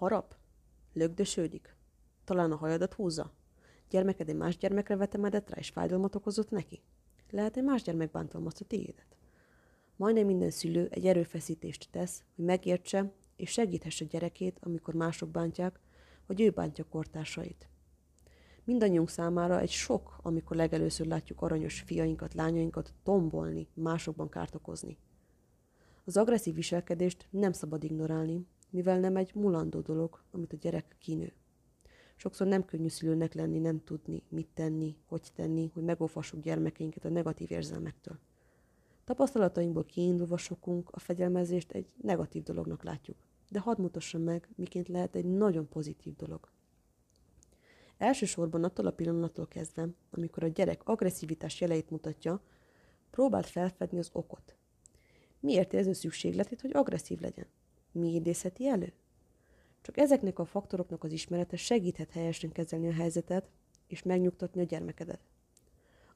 Harap? Lögdösödik? Talán a hajadat húzza? Gyermeked egy más gyermekre vetemedett rá, és fájdalmat okozott neki? Lehet, egy más gyermek bántalmazta tiédet? Majdnem minden szülő egy erőfeszítést tesz, hogy megértse és segíthesse gyerekét, amikor mások bántják, vagy ő bántja kortársait. Mindannyiunk számára egy sok, amikor legelőször látjuk aranyos fiainkat, lányainkat tombolni, másokban kárt okozni. Az agresszív viselkedést nem szabad ignorálni, mivel nem egy mulandó dolog, amit a gyerek kinő. Sokszor nem könnyű szülőnek lenni, nem tudni, mit tenni, hogy tenni, hogy megóvhassuk gyermekeinket a negatív érzelmektől. Tapasztalatainkból kiindulva sokunk a fegyelmezést egy negatív dolognak látjuk, de hadd mutassam meg, miként lehet egy nagyon pozitív dolog. Elsősorban attól a pillanattól kezdve, amikor a gyerek agresszivitás jeleit mutatja, próbált felfedni az okot. Miért érzi szükségletét, hogy agresszív legyen? Mi idézheti elő? Csak ezeknek a faktoroknak az ismerete segíthet helyesen kezelni a helyzetet és megnyugtatni a gyermekedet.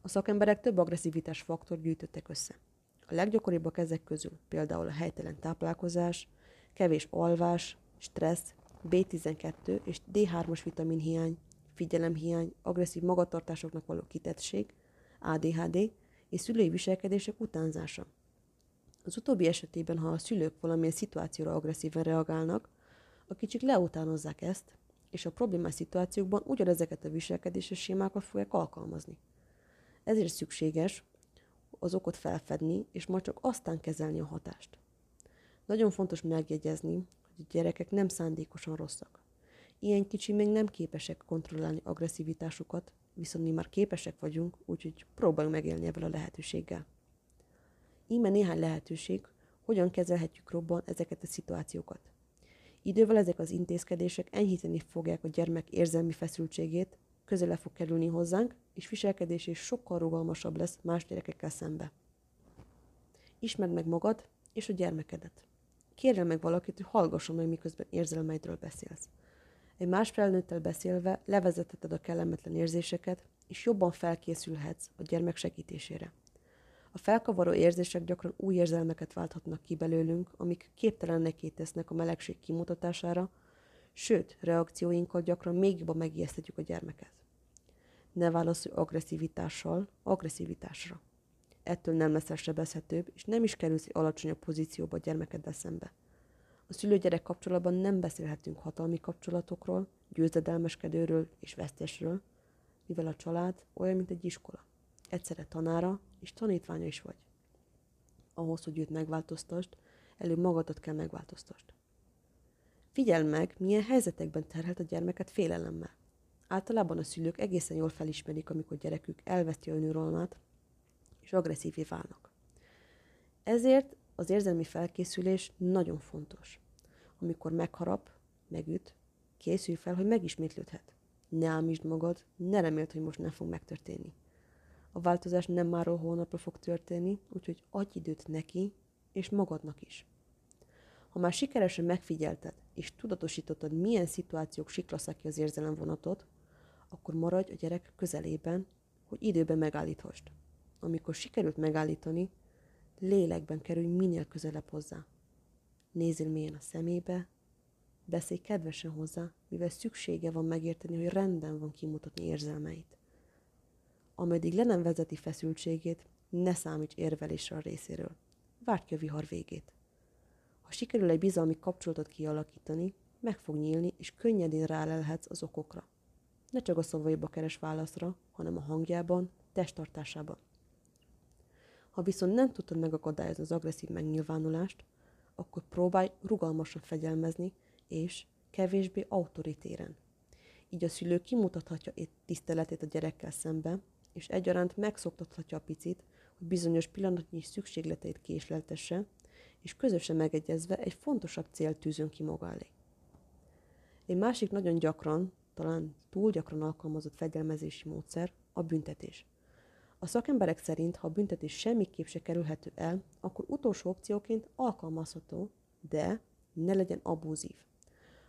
A szakemberek több agresszivitás faktor gyűjtöttek össze. A leggyakoribbak ezek közül például a helytelen táplálkozás, kevés alvás, stressz, B12 és D3-as vitaminhiány, figyelemhiány, agresszív magatartásoknak való kitettség, ADHD és szülői viselkedések utánzása. Az utóbbi esetében, ha a szülők valamilyen szituációra agresszíven reagálnak, a kicsik leutánozzák ezt, és a problémás szituációkban ugyanezeket a viselkedési sémákat fogják alkalmazni. Ezért szükséges az okot felfedni, és majd csak aztán kezelni a hatást. Nagyon fontos megjegyezni, hogy a gyerekek nem szándékosan rosszak. Ilyen kicsi még nem képesek kontrollálni agresszivitásukat, viszont mi már képesek vagyunk, úgyhogy próbáljunk megélni ebből a lehetőséggel. Íme néhány lehetőség, hogyan kezelhetjük robban ezeket a szituációkat. Idővel ezek az intézkedések enyhíteni fogják a gyermek érzelmi feszültségét, közele fog kerülni hozzánk, és viselkedés is sokkal rugalmasabb lesz más gyerekekkel szembe. Ismerd meg magad és a gyermekedet. Kérjél meg valakit, hogy hallgasson meg, miközben érzelmeidről beszélsz. Egy más felnőttel beszélve levezetheted a kellemetlen érzéseket, és jobban felkészülhetsz a gyermek segítésére. A felkavaró érzések gyakran új érzelmeket válthatnak ki belőlünk, amik képtelennek tesznek a melegség kimutatására, sőt, reakcióinkkal gyakran még jobban megijeszthetjük a gyermeket. Ne válaszolj agresszivitással agresszivitásra. Ettől nem leszel sebezhetőbb, és nem is kerülsz egy alacsonyabb pozícióba a gyermekeddel szembe. A szülő-gyerek kapcsolatban nem beszélhetünk hatalmi kapcsolatokról, győzedelmeskedőről és vesztesről, mivel a család olyan, mint egy iskola. Egyszerre tanára és tanítványa is vagy. Ahhoz, hogy őt megváltoztasd, előbb magadat kell megváltoztasd. Figyeld meg, milyen helyzetekben terhelt a gyermeket félelemmel. Általában a szülők egészen jól felismerik, amikor gyerekük elveszti a önuralmát, és agresszívé válnak. Ezért az érzelmi felkészülés nagyon fontos. Amikor megharap, megüt, készülj fel, hogy megismétlődhet. Ne ámítsd magad, ne reméld, hogy most nem fog megtörténni. A változás nem máról hónapra fog történni, úgyhogy adj időt neki, és magadnak is. Ha már sikeresen megfigyelted, és tudatosítottad, milyen szituációk siklaszak ki az érzelemvonatot, akkor maradj a gyerek közelében, hogy időben megállíthast. Amikor sikerült megállítani, lélekben kerülj minél közelebb hozzá. Nézzél mélyen a szemébe, beszélj kedvesen hozzá, mivel szüksége van megérteni, hogy rendben van kimutatni érzelmeit. Ameddig le nem vezeti feszültségét, ne számíts érvelésre a részéről. Várj ki a vihar végét. Ha sikerül egy bizalmi kapcsolatot kialakítani, meg fog nyílni, és könnyedén rálelhetsz az okokra. Ne csak a szavaiba keres válaszra, hanem a hangjában, testtartásában. Ha viszont nem tudod megakadályozni az agresszív megnyilvánulást, akkor próbálj rugalmasan fegyelmezni, és kevésbé autoritéren. Így a szülő kimutathatja tiszteletét a gyerekkel szembe, és egyaránt megszoktathatja a picit, hogy bizonyos pillanatnyi szükségleteit késleltesse, és közösen megegyezve egy fontosabb célt tűzön ki maga elé. Egy másik nagyon gyakran, talán túl gyakran alkalmazott fegyelmezési módszer a büntetés. A szakemberek szerint, ha a büntetés semmiképp se kerülhető el, akkor utolsó opcióként alkalmazható, de ne legyen abúzív.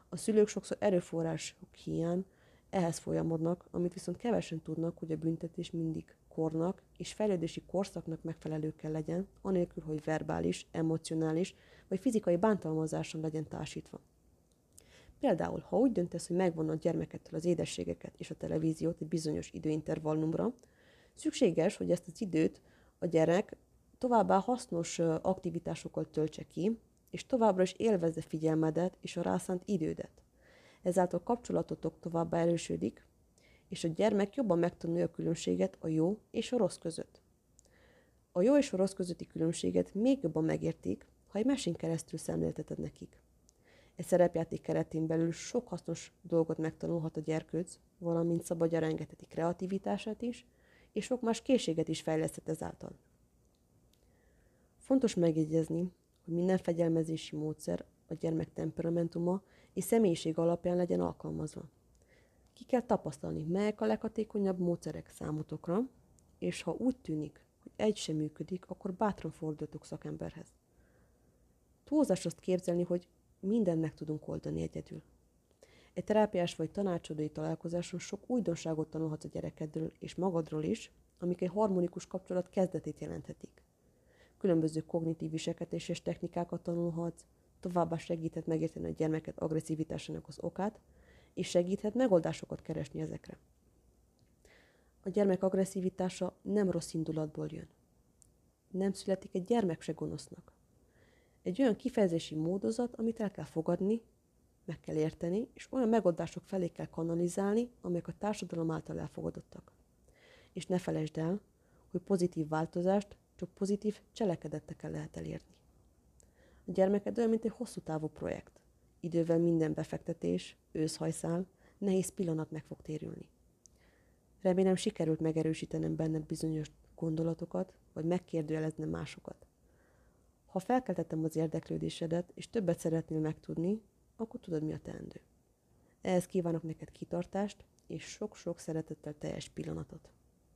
A szülők sokszor erőforrások hiány ehhez folyamodnak, amit viszont kevesen tudnak, hogy a büntetés mindig kornak és fejlődési korszaknak megfelelő kell legyen, anélkül, hogy verbális, emocionális vagy fizikai bántalmazáson legyen társítva. Például, ha úgy döntesz, hogy megvonod gyermekettől az édességeket és a televíziót egy bizonyos időintervallumra, szükséges, hogy ezt az időt a gyerek továbbá hasznos aktivitásokkal töltse ki, és továbbra is élvezze figyelmedet és a rászánt idődet. Ezáltal kapcsolatotok továbbá erősödik, és a gyermek jobban megtanulja a különbséget a jó és a rossz között. A jó és a rossz közötti különbséget még jobban megértik, ha egy mesén keresztül szemlélteted nekik. Egy szerepjáték keretén belül sok hasznos dolgot megtanulhat a gyerkőc, valamint szabadjára engedheti kreativitását is, és sok más készséget is fejleszthet ezáltal. Fontos megjegyezni, hogy minden fegyelmezési módszer a gyermek temperamentuma és személyiség alapján legyen alkalmazva. Ki kell tapasztalni, melyek a leghatékonyabb módszerek számotokra, és ha úgy tűnik, hogy egy sem működik, akkor bátran fordultok szakemberhez. Túlzás azt képzelni, hogy mindent meg tudunk oldani egyedül. Egy terápiás vagy tanácsadói találkozáson sok újdonságot tanulhatsz a gyerekedről és magadról is, amik egy harmonikus kapcsolat kezdetét jelenthetik. Különböző kognitív viselkedéses technikákat tanulhatsz, továbbá segíthet megérteni a gyermeket agresszivitásának az okát, és segíthet megoldásokat keresni ezekre. A gyermek agresszivitása nem rossz indulatból jön. Nem születik egy gyermek se gonosznak. Egy olyan kifejezési módozat, amit el kell fogadni, meg kell érteni, és olyan megoldások felé kell kanalizálni, amelyek a társadalom által elfogadottak. És ne felejtsd el, hogy pozitív változást csak pozitív cselekedettekkel lehet elérni. A gyermeked olyan, mint egy hosszú távú projekt. Idővel minden befektetés, őszhajszál, nehéz pillanat meg fog térülni. Remélem sikerült megerősítenem benned bizonyos gondolatokat, vagy megkérdőjeleznem másokat. Ha felkeltettem az érdeklődésedet, és többet szeretnél megtudni, akkor tudod, mi a teendő. Ehhez kívánok neked kitartást, és sok-sok szeretettel teljes pillanatot.